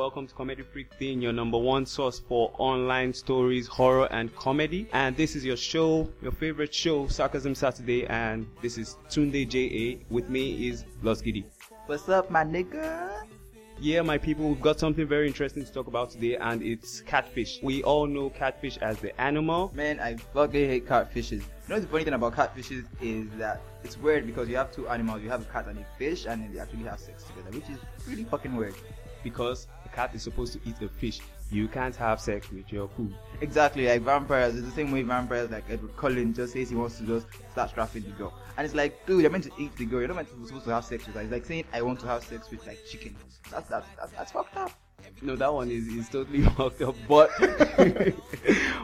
Welcome to Comedy Freak Thing, your number one source for online stories, horror, and comedy. And this is your show, your favorite show, Sarcasm Saturday. And this is Tunde J.A. With me is Los Giddy. What's up, my nigga? Yeah, my people, we've got something very interesting to talk about today, and it's catfish. We all know catfish as the animal. Man, I fucking hate catfishes. You know the funny thing about catfishes is that it's weird because you have two animals, you have a cat and a fish, and then they actually have sex together, which is really fucking weird. Because a cat is supposed to eat the fish. You can't have sex with your food. Exactly, like vampires. It's the same way vampires, like uh, Edward Cullen, just says he wants to just start strapping the girl. And it's like, dude, you're meant to eat the girl. You're not meant to supposed to have sex with her. It's like saying I want to have sex with like chicken. That's that's that's, that's fucked up. No, that one is, is totally fucked up. But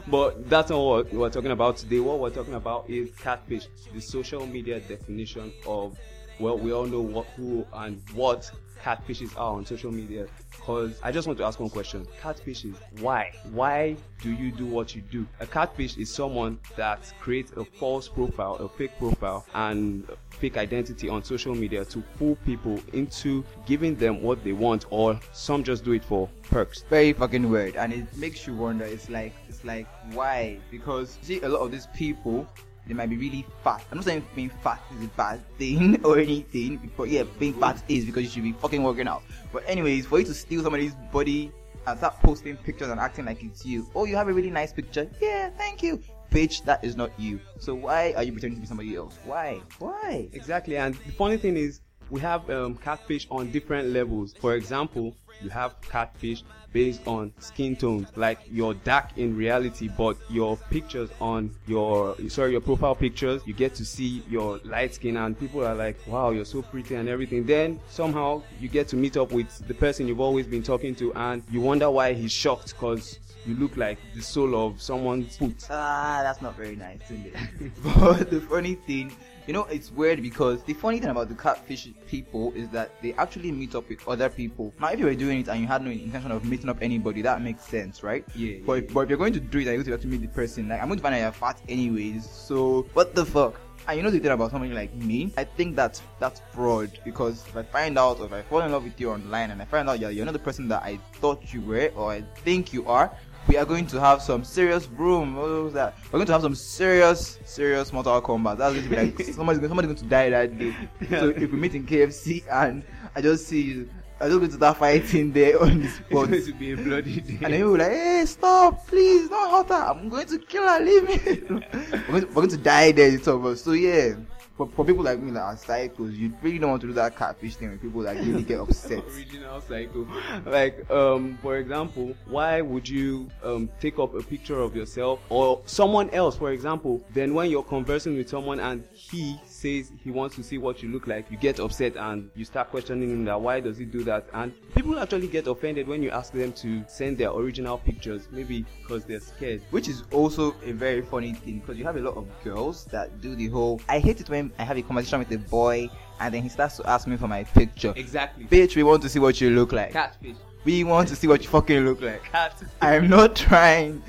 but that's not what we're talking about today. What we're talking about is catfish, the social media definition of well, we all know what who and what catfishes are on social media. Because I just want to ask one question: catfishes, why? Why do you do what you do? A catfish is someone that creates a false profile, a fake profile, and fake identity on social media to fool people into giving them what they want, or some just do it for perks. Very fucking weird, and it makes you wonder. It's like it's like why? Because see, a lot of these people they might be really fat. I'm not saying being fat is a bad thing or anything, but yeah, being fat is because you should be fucking working out. But anyways, for you to steal somebody's body and start posting pictures and acting like it's you, oh, you have a really nice picture. Yeah, thank you. Bitch, that is not you. So why are you pretending to be somebody else? Why? Why? Exactly. And the funny thing is, we have um, catfish on different levels. For example, you have catfish based on skin tones like you're dark in reality but your pictures on your sorry your profile pictures you get to see your light skin and people are like wow you're so pretty and everything then somehow you get to meet up with the person you've always been talking to and you wonder why he's shocked because you look like the soul of someone's foot Ah, that's not very nice, isn't it? but the funny thing, you know, it's weird because the funny thing about the catfish people is that they actually meet up with other people. Now, if you were doing it and you had no intention of meeting up anybody, that makes sense, right? Yeah, But, yeah, if, but if you're going to do it and to have to meet the person, like I'm going to find out you're fat anyways. So what the fuck? And you know the thing about somebody like me, I think that that's fraud because if I find out or if I fall in love with you online and I find out you're, you're not the person that I thought you were or I think you are, we are going to have some serious room. What was that? We're going to have some serious, serious Mortal Kombat. That's going to be like somebody's going, somebody's going to die that day. So if we meet in KFC and I just see you, I just going to start fighting there on the spot. it's going to be a bloody day And then we were like, hey, stop, please, don't hurt her. I'm going to kill her, leave me. we're, going to, we're going to die there, it's over. So, yeah, for, for people like me that are psychos, you really don't want to do that catfish thing when people like really get upset. original cycle like um for example why would you um take up a picture of yourself or someone else for example then when you're conversing with someone and he says he wants to see what you look like you get upset and you start questioning him that why does he do that and people actually get offended when you ask them to send their original pictures maybe because they're scared Which is also a very funny thing because you have a lot of girls that do the whole. I hate it when I have a conversation with a boy and then he starts to ask me for my picture. exactly Bitch, we want to see what you look like. catfish We want to see what you fucking look like. I'm not trying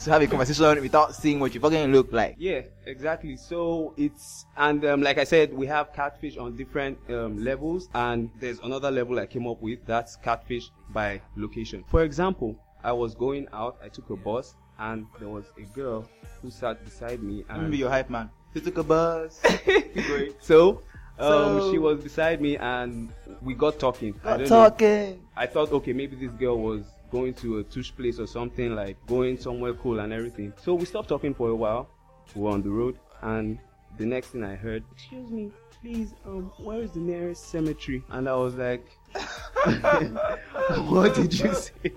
to have a conversation without seeing what you fucking look like. Yeah, exactly. So it's and um, like I said, we have catfish on different um, levels, and there's another level I came up with that's catfish by location. For example, I was going out, I took a bus, and there was a girl who sat beside me, me be your hype man. You took a bus. So. Um, So- she was beside me and we got talking. I Not don't know. I thought, okay, maybe this girl was going to a tush place or something, like going somewhere cool and everything. So we stopped talking for a while. We were on the road, and the next thing I heard, excuse me, please, um, where is the nearest cemetery? And I was like, what did you say?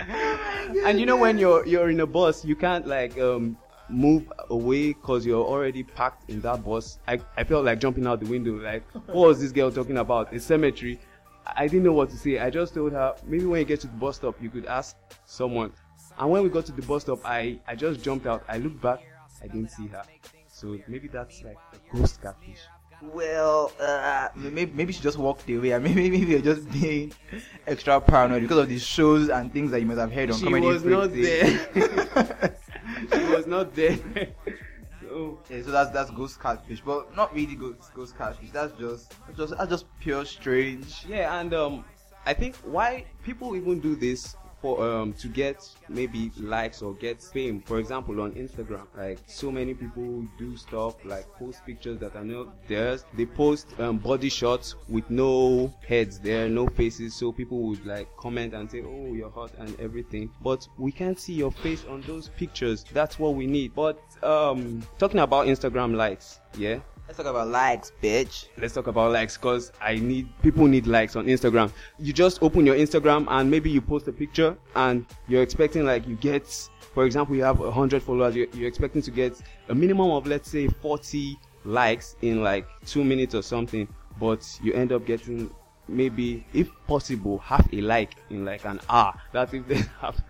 and you know when you're you're in a bus, you can't like um move away because you're already packed in that bus. I, I felt like jumping out the window. Like, what was this girl talking about? A cemetery. I didn't know what to say. I just told her maybe when you get to the bus stop, you could ask someone. And when we got to the bus stop, I, I just jumped out. I looked back, I didn't see her. So maybe that's like a ghost catfish. Well, uh, maybe, maybe she just walked away. Maybe maybe you're just being extra paranoid because of the shows and things that you must have heard on She comedy. was not there. not there. so Yeah, so that's that's ghost catfish, but not really ghost ghost catfish. That's just that's just that's just pure strange. yeah, and um, I think why people even do this for um to get maybe likes or get fame. For example, on Instagram, like so many people do stuff like post pictures that are not theirs. They post um, body shots with no heads there, no faces, so people would like comment and say, "Oh, you're hot" and everything. But we can't see your face on those pictures. That's what we need. But um, talking about Instagram likes, yeah. Let's talk about likes, bitch. Let's talk about likes because I need people need likes on Instagram. You just open your Instagram and maybe you post a picture and you're expecting like you get, for example, you have a hundred followers. You're, you're expecting to get a minimum of let's say 40 likes in like two minutes or something, but you end up getting maybe, if possible, half a like in like an hour. That's if they have.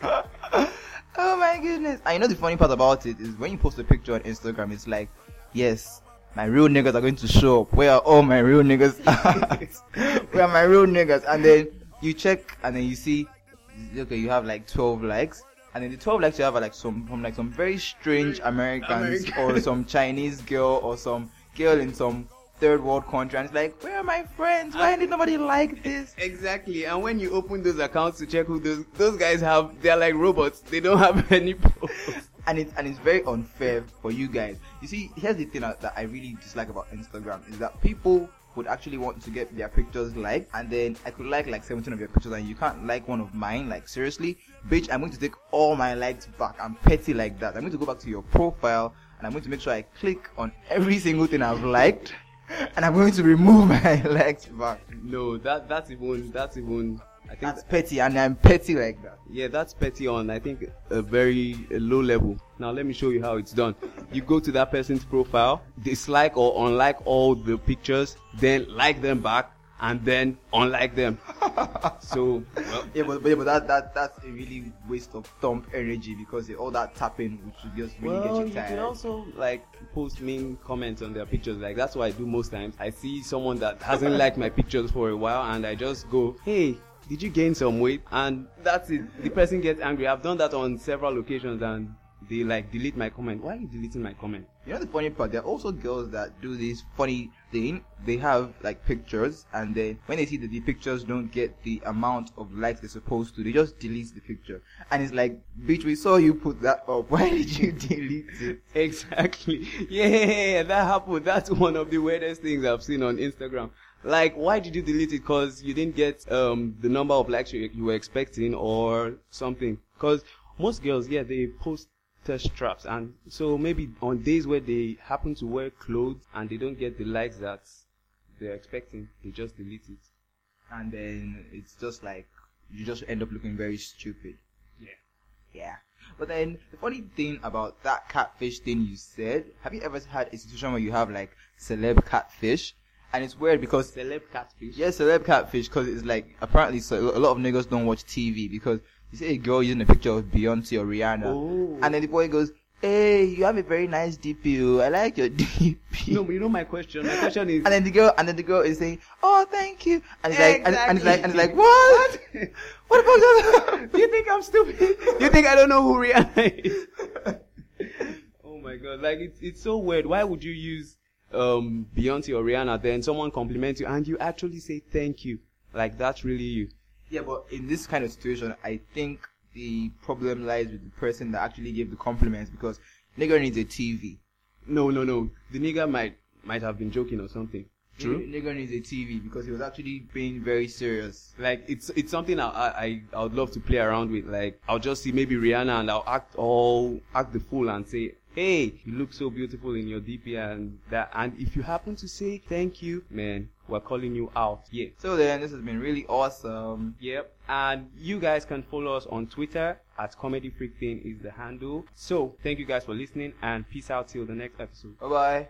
Oh my goodness. I know the funny part about it is when you post a picture on Instagram, it's like, yes, my real niggas are going to show up. Where are all my real niggas? Where are my real niggas? And then you check and then you see, okay, you have like 12 likes. And then the 12 likes you have are like some, from like some very strange Americans American. or some Chinese girl or some girl in some third world country. And it's like, where are my friends? Why did nobody like this? Exactly, and when you open those accounts to check who those those guys have, they're like robots. They don't have any. posts. And it's and it's very unfair for you guys. You see, here's the thing that, that I really dislike about Instagram is that people would actually want to get their pictures liked, and then I could like like 17 of your pictures, and you can't like one of mine. Like seriously, bitch, I'm going to take all my likes back. I'm petty like that. I'm going to go back to your profile, and I'm going to make sure I click on every single thing I've liked, and I'm going to remove my likes back. no, that that's even that's even. I think That's petty, and I'm petty like that. Yeah, that's petty on I think a very a low level. Now let me show you how it's done. You go to that person's profile, dislike or unlike all the pictures, then like them back, and then unlike them. so well, Yeah, but, yeah, but that, that that's a really waste of thumb energy because all that tapping which would just really well, get you you tired. can also like post mean comments on their pictures. Like that's what I do most times. I see someone that hasn't liked my pictures for a while, and I just go, "Hey, did you gain some weight?" And that's it. The person gets angry. I've done that on several occasions, and they like delete my comment. Why are you deleting my comment? You know the funny part? There are also girls that do this funny thing. They have like pictures, and then when they see that the pictures don't get the amount of likes they're supposed to, they just delete the picture. And it's like, bitch, we saw you put that up. Why did you delete it? Exactly. Yeah, that happened. That's one of the weirdest things I've seen on Instagram. Like, why did you delete it? Cause you didn't get um the number of likes you, you were expecting or something. Cause most girls, yeah, they post thirst traps, and so maybe on days where they happen to wear clothes and they don't get the likes that they're expecting, they just delete it. And then it's just like you just end up looking very stupid. Yeah. Yeah. But then the funny thing about that catfish thing you said, have you ever had a situation where you have like celeb catfish? And it's weird because Celeb catfish. yeah, celeb catfish because it's like apparently so a lot of niggas don't watch TV because you see a girl using a picture of Beyonce or Rihanna, Oh. and then the boy goes, "Hey, you have a very nice DP. oh. I like your DP." No, but you know my question. My question is. And then the girl, and then the girl is saying, "Oh, thank you," and it's like, and, it's like, and it's like, Exactly. what? what the fuck? Do you think I'm stupid? you think I don't know who Rihanna is? oh my god, like it's it's so weird. Why would you use um Beyonce or Rihanna then someone compliments you and you actually say thank you? Like that's really you. Yeah, but in this kind of situation, I think the problem lies with the person that actually gave the compliments because nigga needs a TV. No, no, no. The nigga might might have been joking or something. True. Nigga, needs a TV because he was actually being very serious. Like it's it's something I, I I I would love to play around with. Like I'll just see maybe Rihanna and I'll act all act the fool and say, "Hey, you look so beautiful in your DP and that." And if you happen to say thank you, man, we're calling you out. Yeah. So then, this has been really awesome. Yep. And you guys can follow us on Twitter at Comedy Freak Thing is the handle. So thank you guys for listening and peace out till the next episode. Bye bye.